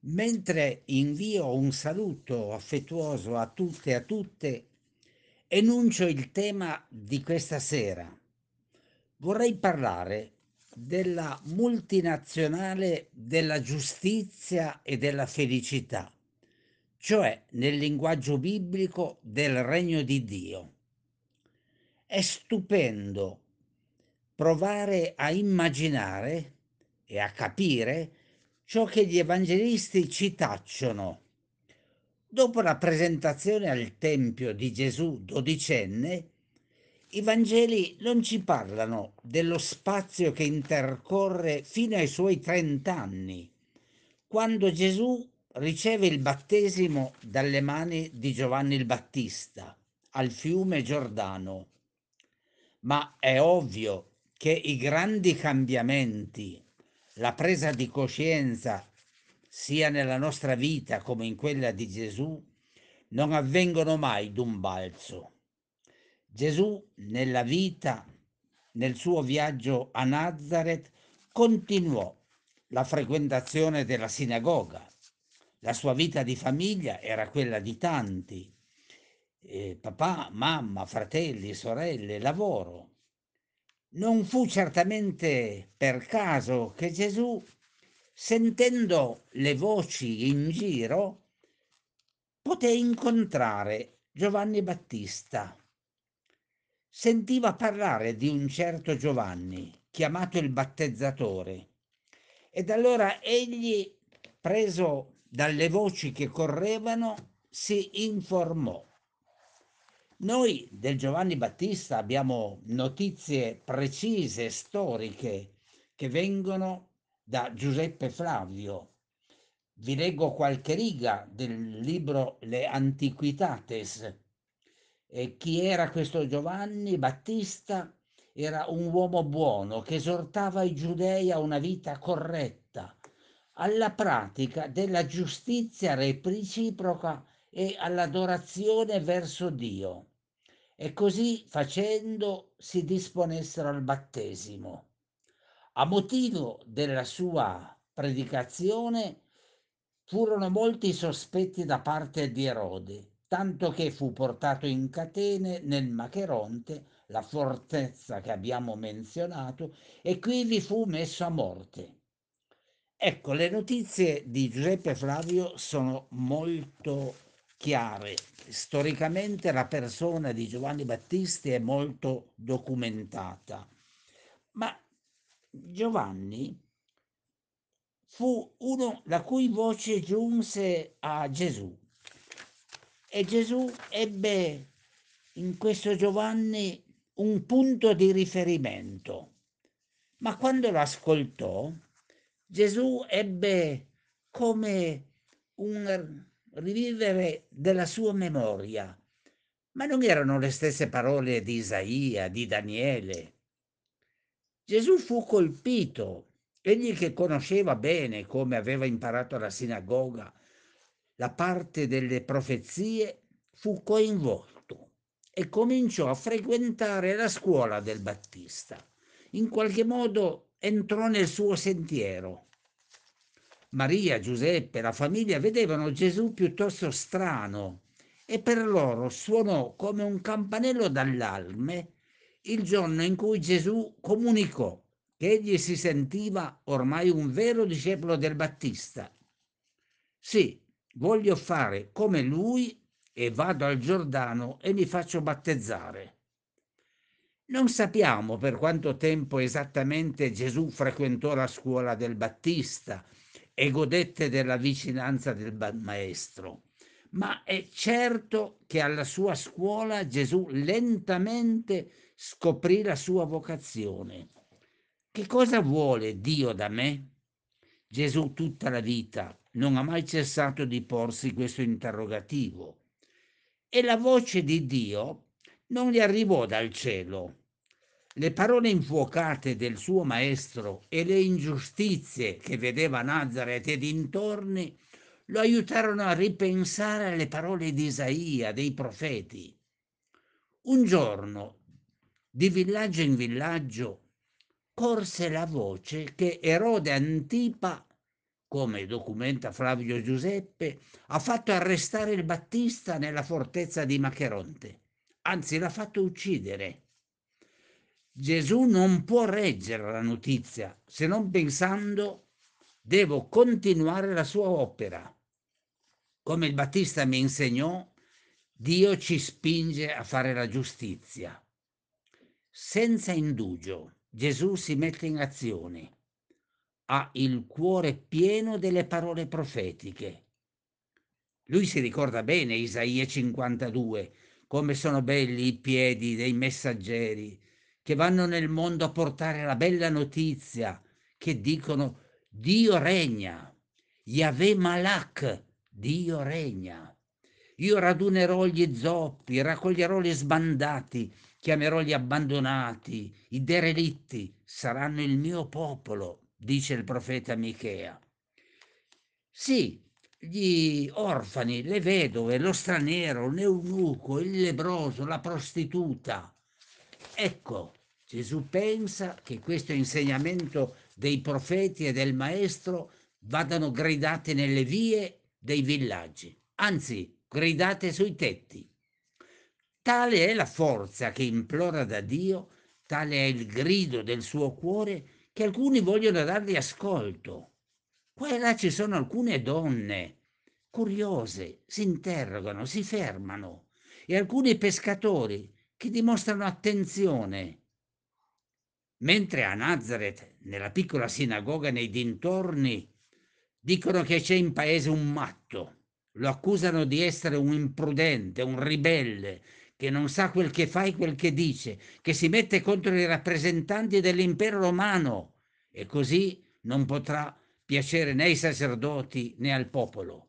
Mentre invio un saluto affettuoso a tutte e a tutte, enuncio il tema di questa sera. Vorrei parlare della multinazionale della giustizia e della felicità, cioè nel linguaggio biblico del regno di Dio. È stupendo provare a immaginare e a capire ciò che gli evangelisti ci tacciono. Dopo la presentazione al Tempio di Gesù dodicenne, i Vangeli non ci parlano dello spazio che intercorre fino ai suoi trent'anni, quando Gesù riceve il battesimo dalle mani di Giovanni il Battista al fiume Giordano. Ma è ovvio che i grandi cambiamenti la presa di coscienza, sia nella nostra vita come in quella di Gesù, non avvengono mai d'un balzo. Gesù nella vita, nel suo viaggio a Nazareth, continuò la frequentazione della sinagoga. La sua vita di famiglia era quella di tanti. Eh, papà, mamma, fratelli, sorelle, lavoro. Non fu certamente per caso che Gesù, sentendo le voci in giro, poté incontrare Giovanni Battista. Sentiva parlare di un certo Giovanni, chiamato il battezzatore, ed allora egli, preso dalle voci che correvano, si informò. Noi del Giovanni Battista abbiamo notizie precise, storiche, che vengono da Giuseppe Flavio. Vi leggo qualche riga del libro Le Antiquitates. E chi era questo Giovanni Battista? Era un uomo buono che esortava i giudei a una vita corretta, alla pratica della giustizia reciproca e all'adorazione verso Dio. E così facendo si disponessero al battesimo. A motivo della sua predicazione furono molti sospetti da parte di Erode, tanto che fu portato in catene nel Macheronte, la fortezza che abbiamo menzionato, e qui vi fu messo a morte. Ecco, le notizie di Giuseppe Flavio sono molto chiare. Storicamente la persona di Giovanni Battisti è molto documentata, ma Giovanni fu uno la cui voce giunse a Gesù e Gesù ebbe in questo Giovanni un punto di riferimento. Ma quando lo ascoltò, Gesù ebbe come un rivivere della sua memoria. Ma non erano le stesse parole di Isaia, di Daniele. Gesù fu colpito, egli che conosceva bene come aveva imparato alla sinagoga la parte delle profezie, fu coinvolto e cominciò a frequentare la scuola del Battista. In qualche modo entrò nel suo sentiero Maria, Giuseppe, la famiglia vedevano Gesù piuttosto strano e per loro suonò come un campanello d'allarme il giorno in cui Gesù comunicò che egli si sentiva ormai un vero discepolo del Battista. Sì, voglio fare come lui e vado al Giordano e mi faccio battezzare. Non sappiamo per quanto tempo esattamente Gesù frequentò la scuola del Battista e godette della vicinanza del maestro. Ma è certo che alla sua scuola Gesù lentamente scoprì la sua vocazione. Che cosa vuole Dio da me? Gesù tutta la vita non ha mai cessato di porsi questo interrogativo. E la voce di Dio non gli arrivò dal cielo, le parole infuocate del suo maestro e le ingiustizie che vedeva Nazareth e dintorni lo aiutarono a ripensare alle parole di Isaia, dei profeti. Un giorno, di villaggio in villaggio, corse la voce che Erode Antipa come documenta Flavio Giuseppe, ha fatto arrestare il Battista nella fortezza di Macheronte, anzi l'ha fatto uccidere. Gesù non può reggere la notizia se non pensando devo continuare la sua opera. Come il Battista mi insegnò, Dio ci spinge a fare la giustizia. Senza indugio, Gesù si mette in azione. Ha il cuore pieno delle parole profetiche. Lui si ricorda bene Isaia 52, come sono belli i piedi dei messaggeri che vanno nel mondo a portare la bella notizia, che dicono Dio regna, Yahweh Malak, Dio regna. Io radunerò gli zoppi, raccoglierò gli sbandati, chiamerò gli abbandonati, i derelitti, saranno il mio popolo, dice il profeta Michea. Sì, gli orfani, le vedove, lo straniero, l'eunuco, il lebroso, la prostituta. Ecco, Gesù pensa che questo insegnamento dei profeti e del maestro vadano gridati nelle vie dei villaggi, anzi gridate sui tetti. Tale è la forza che implora da Dio, tale è il grido del suo cuore che alcuni vogliono dargli ascolto. Qua e là ci sono alcune donne curiose, si interrogano, si fermano e alcuni pescatori che dimostrano attenzione. Mentre a Nazareth, nella piccola sinagoga nei dintorni, dicono che c'è in paese un matto lo accusano di essere un imprudente, un ribelle, che non sa quel che fa e quel che dice, che si mette contro i rappresentanti dell'impero romano e così non potrà piacere né ai sacerdoti né al popolo.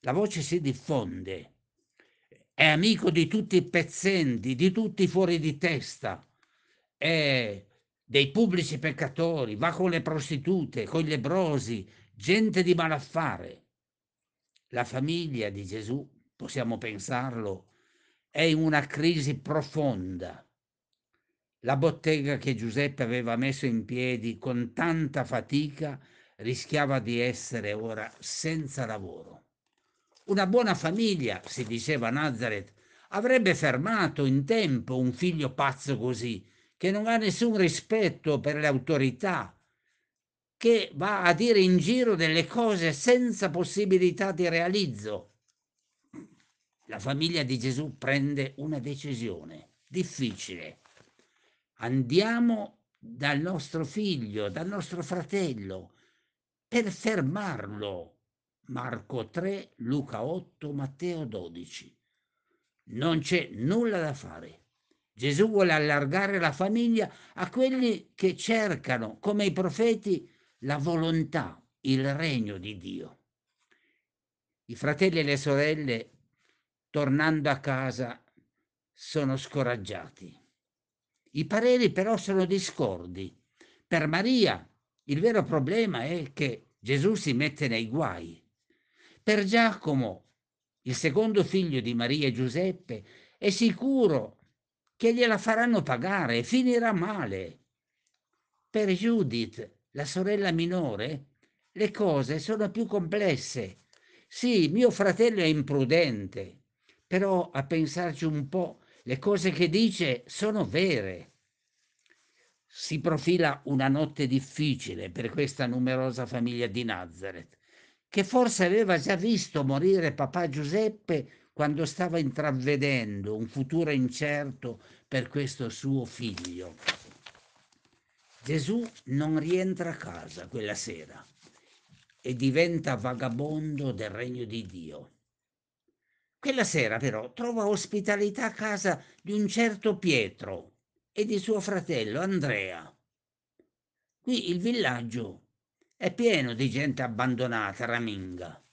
La voce si diffonde. È amico di tutti i pezzenti, di tutti i fuori di testa, è dei pubblici peccatori, va con le prostitute, con gli lebrosi, gente di malaffare la famiglia di Gesù, possiamo pensarlo, è in una crisi profonda. La bottega che Giuseppe aveva messo in piedi con tanta fatica rischiava di essere ora senza lavoro. Una buona famiglia, si diceva a Nazareth, avrebbe fermato in tempo un figlio pazzo così, che non ha nessun rispetto per le autorità, che va a dire in giro delle cose senza possibilità di realizzo. La famiglia di Gesù prende una decisione difficile. Andiamo dal nostro figlio, dal nostro fratello, per fermarlo. Marco 3, Luca 8, Matteo 12. Non c'è nulla da fare. Gesù vuole allargare la famiglia a quelli che cercano, come i profeti, la volontà, il regno di Dio. I fratelli e le sorelle, tornando a casa, sono scoraggiati. I pareri però sono discordi. Per Maria il vero problema è che Gesù si mette nei guai. Per Giacomo, il secondo figlio di Maria e Giuseppe, è sicuro che gliela faranno pagare e finirà male. Per Judith la sorella minore, le cose sono più complesse. Sì, mio fratello è imprudente, però a pensarci un po', le cose che dice sono vere. Si profila una notte difficile per questa numerosa famiglia di Nazareth, che forse aveva già visto morire papà Giuseppe quando stava intravedendo un futuro incerto per questo suo figlio. Gesù non rientra a casa quella sera e diventa vagabondo del regno di Dio. Quella sera però trova ospitalità a casa di un certo Pietro e di suo fratello Andrea. Qui il villaggio è pieno di gente abbandonata, raminga.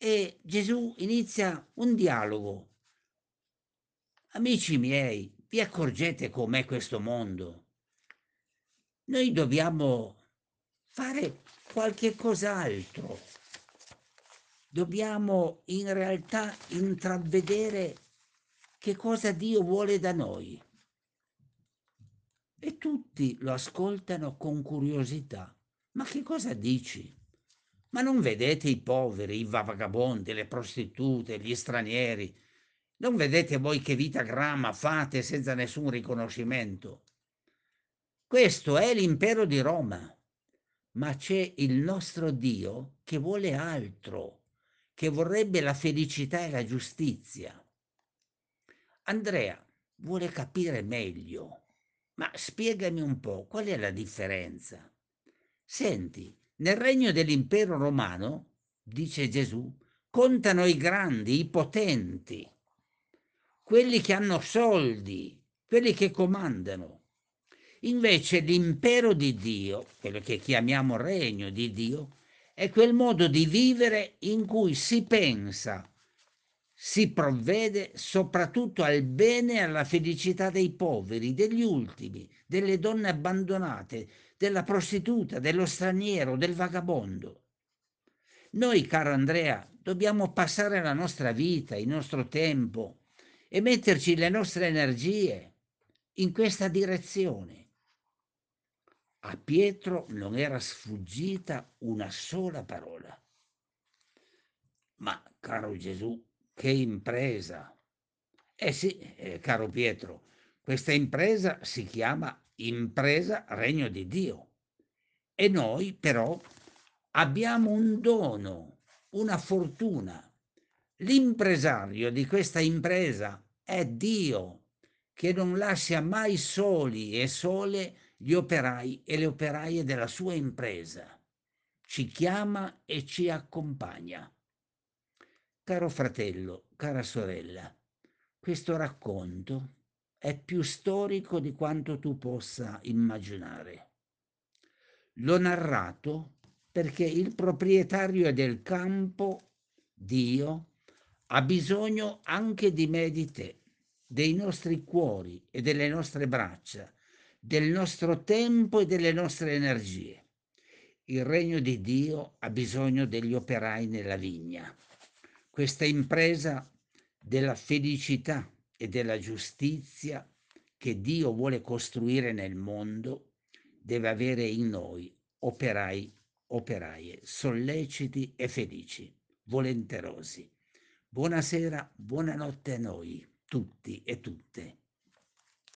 E Gesù inizia un dialogo. Amici miei, vi accorgete com'è questo mondo? Noi dobbiamo fare qualche cos'altro. Dobbiamo in realtà intravedere che cosa Dio vuole da noi. E tutti lo ascoltano con curiosità. Ma che cosa dici? Ma non vedete i poveri, i vagabondi, le prostitute, gli stranieri? Non vedete voi che vita grama fate senza nessun riconoscimento? Questo è l'impero di Roma, ma c'è il nostro Dio che vuole altro, che vorrebbe la felicità e la giustizia. Andrea vuole capire meglio, ma spiegami un po' qual è la differenza. Senti, nel regno dell'impero romano, dice Gesù, contano i grandi, i potenti, quelli che hanno soldi, quelli che comandano. Invece l'impero di Dio, quello che chiamiamo regno di Dio, è quel modo di vivere in cui si pensa, si provvede soprattutto al bene e alla felicità dei poveri, degli ultimi, delle donne abbandonate, della prostituta, dello straniero, del vagabondo. Noi, caro Andrea, dobbiamo passare la nostra vita, il nostro tempo e metterci le nostre energie in questa direzione. A Pietro non era sfuggita una sola parola. Ma, caro Gesù, che impresa! Eh sì, eh, caro Pietro, questa impresa si chiama impresa regno di Dio. E noi però abbiamo un dono, una fortuna. L'impresario di questa impresa è Dio, che non lascia mai soli e sole gli operai e le operaie della sua impresa. Ci chiama e ci accompagna. Caro fratello, cara sorella, questo racconto è più storico di quanto tu possa immaginare. L'ho narrato perché il proprietario del campo, Dio, ha bisogno anche di me e di te, dei nostri cuori e delle nostre braccia, del nostro tempo e delle nostre energie. Il regno di Dio ha bisogno degli operai nella vigna questa impresa della felicità e della giustizia che Dio vuole costruire nel mondo deve avere in noi operai, operaie, solleciti e felici, volenterosi. Buonasera, buonanotte a noi, tutti e tutte.